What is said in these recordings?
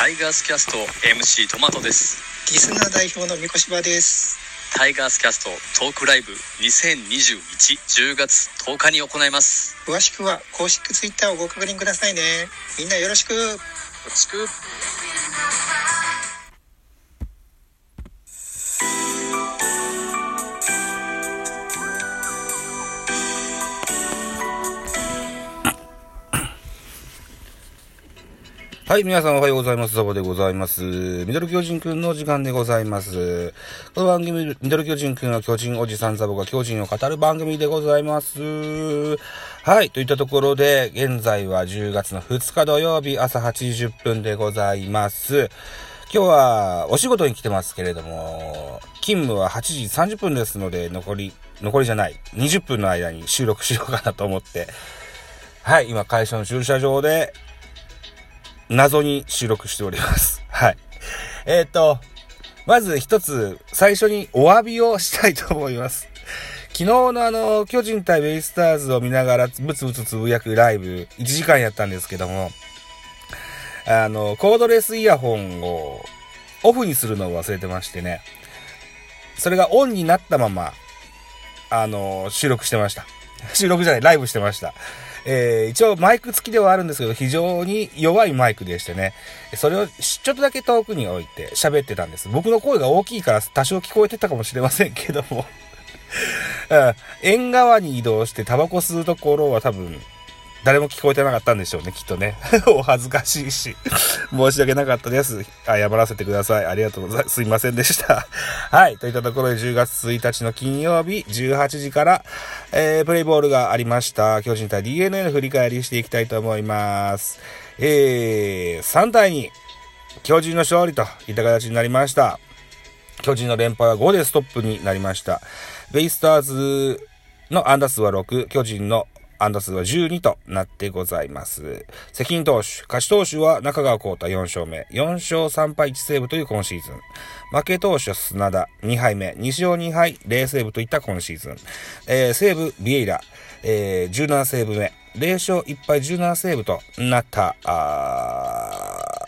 タイガースキャスト MC トマトですリスナー代表の三越場です。タイガースキャストトークライブ20211月10日に行います詳しくは公式ツイッターをご確認くださいね。みんなよろしく。よろしくはい、皆さんおはようございます。ザボでございます。ミドル巨人くんの時間でございます。この番組、ミドル巨人くんは巨人おじさんザボが巨人を語る番組でございます。はい、といったところで、現在は10月の2日土曜日朝8時10分でございます。今日はお仕事に来てますけれども、勤務は8時30分ですので、残り、残りじゃない、20分の間に収録しようかなと思って、はい、今会社の駐車場で、謎に収録しております。はい。えっ、と、まず一つ、最初にお詫びをしたいと思います。昨日のあの、巨人対ベイスターズを見ながらブツブツつぶやくライブ、1時間やったんですけども、あの、コードレスイヤホンをオフにするのを忘れてましてね、それがオンになったまま、あの、収録してました。収録じゃない、ライブしてました。えー、一応マイク付きではあるんですけど、非常に弱いマイクでしてね、それをちょっとだけ遠くに置いて喋ってたんです。僕の声が大きいから多少聞こえてたかもしれませんけども、うん、縁側に移動してタバコ吸うところは多分、誰も聞こえてなかったんでしょうね、きっとね。お恥ずかしいし、申し訳なかったです。謝らせてください。ありがとうございます。すいませんでした。はい。といったところで10月1日の金曜日18時から、えー、プレイボールがありました。巨人対 DNA の振り返りしていきたいと思います。えー、3対2、巨人の勝利といった形になりました。巨人の連敗は5でストップになりました。ベイスターズの安打数は6、巨人の安打数は12となってございます。責任投手、勝ち投手は中川幸太4勝目、4勝3敗1セーブという今シーズン。負け投手は砂田2敗目、2勝2敗0セーブといった今シーズン。えー、セーブビエイラ、えー、17セーブ目、0勝1敗17セーブとなった、あー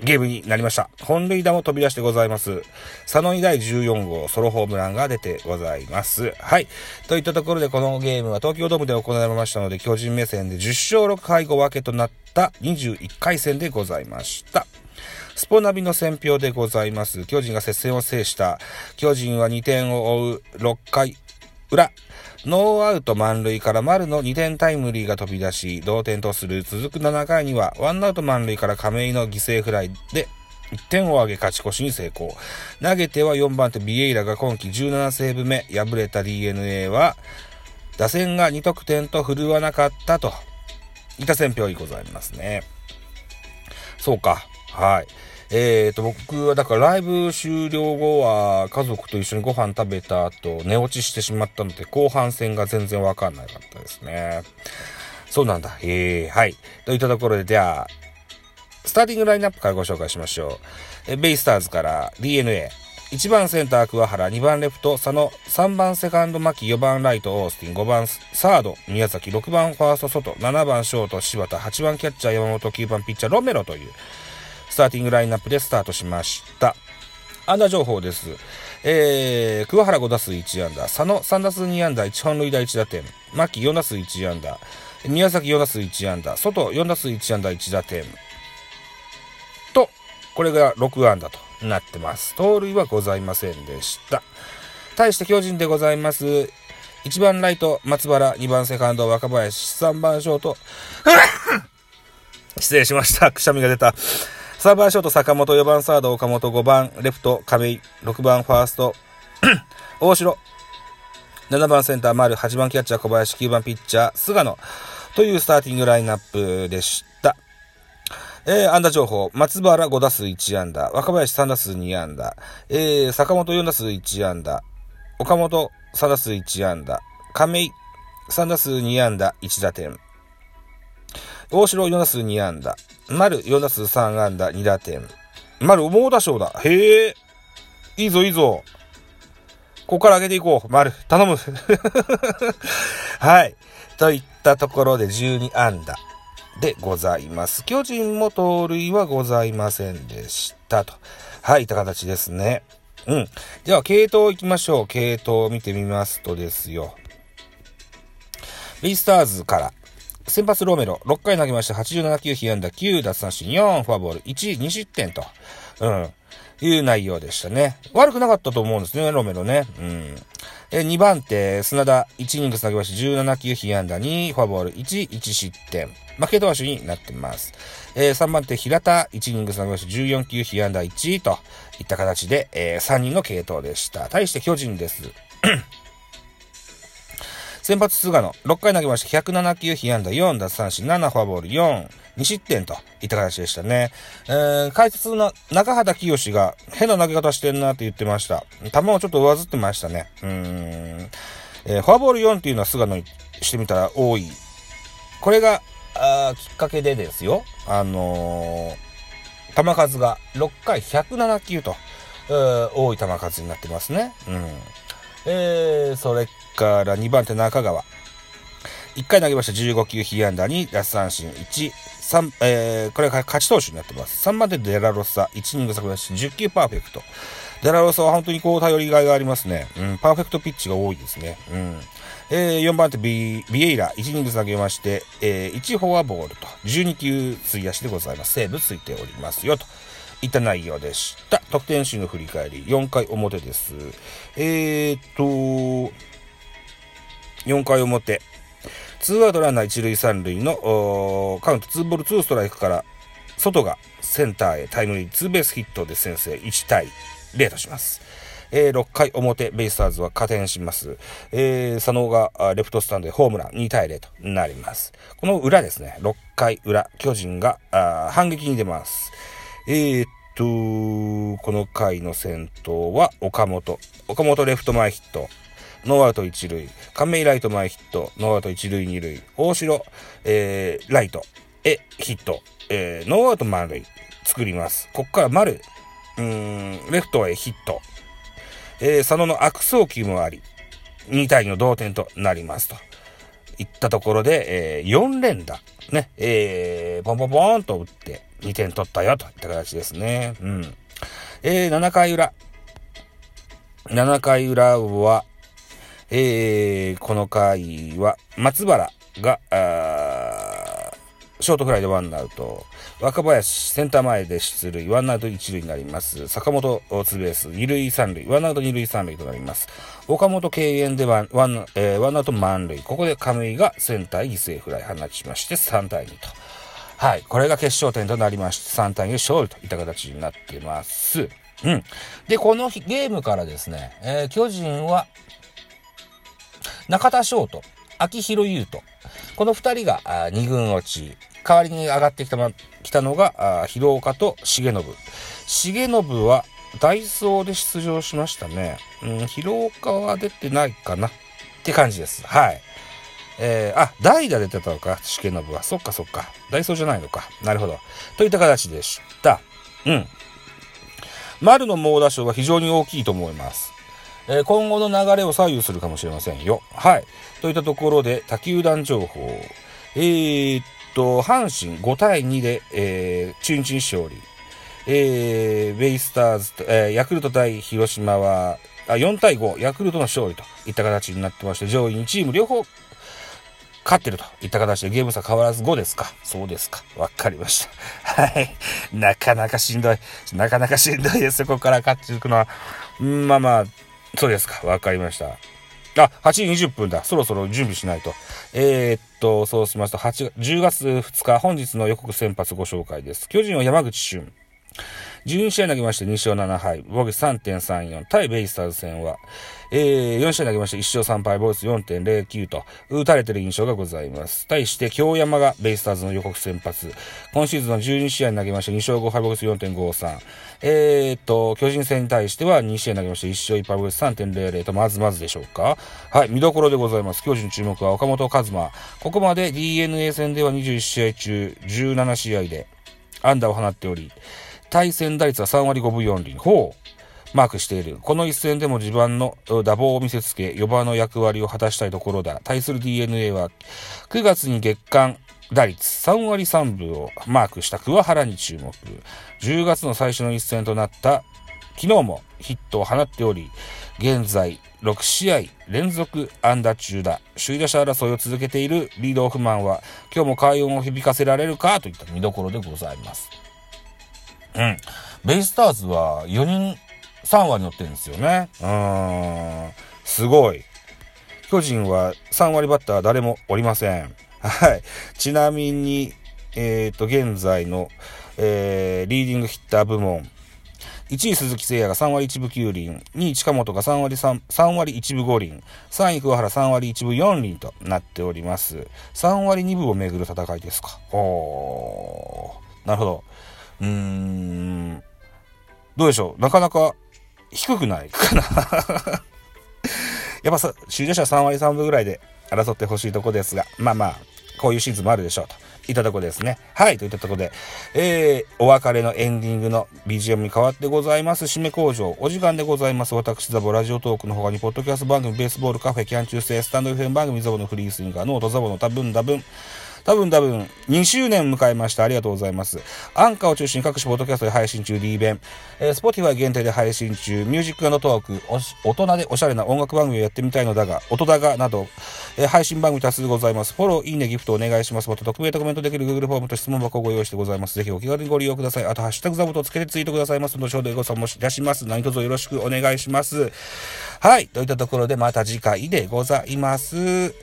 ゲームになりました。本塁打も飛び出してございます。佐野以来14号ソロホームランが出てございます。はい。といったところでこのゲームは東京ドームで行われましたので、巨人目線で10勝6敗5分けとなった21回戦でございました。スポナビの選評でございます。巨人が接戦を制した。巨人は2点を追う6回裏。ノーアウト満塁から丸の2点タイムリーが飛び出し、同点とする続く7回には、ワンアウト満塁から亀井の犠牲フライで、1点を挙げ勝ち越しに成功。投げては4番手ビエイラが今季17セーブ目、敗れた DNA は、打線が2得点と振るわなかったと、いった選評にございますね。そうか。はい。えーと、僕はだからライブ終了後は家族と一緒にご飯食べた後寝落ちしてしまったので後半戦が全然わかんなかったですね。そうなんだ。えー、はい。といったところで、じゃあ、スターティングラインナップからご紹介しましょう。えベイスターズから DNA。1番センター桑原、2番レフト佐野、3番セカンド牧、4番ライトオースティン、5番サード宮崎、6番ファースト外、7番ショート柴田、8番キャッチャー山本、9番ピッチャーロメロという、スターティングラインナップでスタートしました。安打情報です。えー、桑原5打数1安打、佐野3打数2安打、1本塁打1打点、牧4打数1安打、宮崎4打数1安打、外4打数1安打1打点。と、これが6安打となってます。盗塁はございませんでした。対して巨人でございます。1番ライト、松原、2番セカンド、若林、3番ショート、失礼しました。くしゃみが出た。3番ショート坂本、4番サード岡本、5番レフト亀井、6番ファースト 大城、7番センター丸、8番キャッチャー小林、9番ピッチャー菅野というスターティングラインナップでした。えー、安打情報。松原5打数1安打。若林3打数2安打。えー、坂本4打数1安打。岡本3打数1安打。亀井3打数2安打1打点。大城4打数2安打。丸4打数3安打2打点。丸猛打賞だ。へえ。いいぞいいぞ。ここから上げていこう。丸、頼む。はい。といったところで12安打。でございます。巨人も盗塁はございませんでしたと。はい、いった形ですね。うん。では、系統行きましょう。系統を見てみますとですよ。ベイスターズから、先発ロメロ、6回投げました。87球、被安打9、奪三振4、フォアボール1、2失点と。うん。いう内容でしたね。悪くなかったと思うんですね、ロメロね。うん。え、2番手、砂田、1イニング投げまして17球被安打2、フォアボール1、1失点。負け投手になってます。えー、3番手、平田、1イニング投げまして14球被安打1といった形で、えー、3人の系統でした。対して巨人です。先発菅野、6回投げまして107球被安打4、奪三振7、フォアボール4、2失点といった形でしたね。えー、解説の中畑清が変な投げ方してんなって言ってました。球をちょっと上ずってましたね。うん。えー、フォアボール4っていうのは菅野にしてみたら多い。これが、あきっかけでですよ。あのー、球数が6回107球と、多い球数になってますね。うん。えー、それから2番手中川。1回投げました15球被安打に奪三振1、3、えー、これが勝ち投手になってます。3番手デラロッサ、1イニング作出し10球パーフェクト。デラロッサは本当にこう頼りがいがありますね。うん、パーフェクトピッチが多いですね。うん。えー、4番手ビビエイラ、1イニング投げまして、えー、1フォアボールと、12球費やしでございます。セーブついておりますよ、と。いった内容でした。得点集の振り返り、4回表です。えー、っと、4回表。ツーアウトランナー1塁3塁のカウント2ボール2ストライクから外がセンターへタイムリーツーベースヒットで先制1対0とします。えー、6回表、ベイスターズは加点します。えー、佐野がレフトスタンドでホームラン2対0となります。この裏ですね、6回裏、巨人が反撃に出ます。えー、っと、この回の先頭は岡本。岡本レフト前ヒット。ノーアウト1塁。亀井ライト前ヒット。ノーアウト1塁2塁。大城、えー、ライトへヒット。えー、ノーアウト満塁作ります。こっから丸、うん、レフトへヒット。えー、佐野の悪送球もあり、2対2の同点となりますと。いったところで、えー、4連打、ね、えー、ポンポンポンと打って2点取ったよといった形ですね。うん。えー、7回裏。7回裏は、えー、この回は、松原が、ショートフライでワンアウト。若林、センター前で出塁。ワンアウト一塁になります。坂本、ツーベース。二塁三塁。ワンアウト二塁三塁となります。岡本敬遠でワン、ワン、えー、ワンアウト満塁。ここで亀井がセンター犠牲フライ放ちまして、3対2と。はい。これが決勝点となりまして、3対2勝利といった形になっています。うん。で、このゲームからですね、えー、巨人は、中田翔と秋広優人。この二人が二軍落ち。代わりに上がってきた,、ま、来たのが、広岡と重信。重信はダイソーで出場しましたね。うん、広岡は出てないかなって感じです。はい。えー、あ、代打出てたのか、重信は。そっかそっか。ダイソーじゃないのか。なるほど。といった形でした。うん。丸の猛打賞は非常に大きいと思います。えー、今後の流れを左右するかもしれませんよ。はい。といったところで、他球団情報。えー、っと、阪神5対2で、えー、中日に勝利。えー、ベイスターズ、えー、ヤクルト対広島は、あ、4対5、ヤクルトの勝利といった形になってまして、上位2チーム両方勝ってるといった形でゲーム差変わらず5ですか？そうですか。わかりました。はい。なかなかしんどい。なかなかしんどいです。ここから勝っていくのは。まあまあ、そうですか。わかりました。あ、8時20分だ。そろそろ準備しないと。えー、っと、そうしますと、8、10月2日、本日の予告先発ご紹介です。巨人は山口俊。12試合投げまして2勝7敗、防御3.34、対ベイスターズ戦は、えー、4試合投げまして1勝3敗、防御率4.09と、打たれてる印象がございます。対して、京山がベイスターズの予告先発。今シーズンの12試合投げまして2勝5敗、防御率4.53。えー、っと、巨人戦に対しては2試合投げまして1勝1敗、防御率3.00と、まずまずでしょうか。はい、見どころでございます。巨人注目は岡本和真。ここまで DNA 戦では21試合中17試合で、安打を放っており、対戦打率は3割5分4厘。ほう。マークしている。この一戦でも自分の打棒を見せつけ、4番の役割を果たしたいところだ。対する DNA は、9月に月間打率3割3分をマークした桑原に注目。10月の最初の一戦となった昨日もヒットを放っており、現在6試合連続安打中だ。首位打者争いを続けているリードオフマンは、今日も快音を響かせられるか？といった見どころでございます。うん。ベイスターズは4人3割乗ってるんですよね。うーん。すごい。巨人は3割バッター誰もおりません。はい。ちなみに、えっ、ー、と、現在の、えー、リーディングヒッター部門。1位鈴木誠也が3割1分9厘、2位近本が3割 3, 3割1分5厘、3位桑原3割1分4厘となっております。3割2分をめぐる戦いですか。おー。なるほど。うーん。どうでしょうなかなか低くないかな やっぱさ、首位打者3割3分ぐらいで争ってほしいとこですが、まあまあ、こういうシーズンもあるでしょうと。いったとこですね。はい、といったとこで、えー、お別れのエンディングの BGM に変わってございます。締め工場、お時間でございます。私、ザボラジオトークの他に、ポッドキャスト番組、ベースボールカフェ、キャン中世、スタンド FM 番組、ザボのフリースインガー、ノートザボの多分多分、多分多分、2周年迎えました。ありがとうございます。アンカーを中心に各種ポッドキャストで配信中、D 弁。えー、Spotify 限定で配信中、ミュージックトーク、大人でおしゃれな音楽番組をやってみたいのだが、音だがなど、えー、配信番組多数ございます。フォロー、いいね、ギフトお願いします。また、匿名でコメントできる Google フォームと質問箱をご用意してございます。ぜひお気軽にご利用ください。あと、ハッシュタグザボとつけてツイートくださいます。後ほどご参もいたします。何卒よろしくお願いします。はい。といったところで、また次回でございます。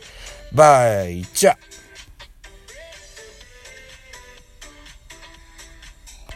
バイチャ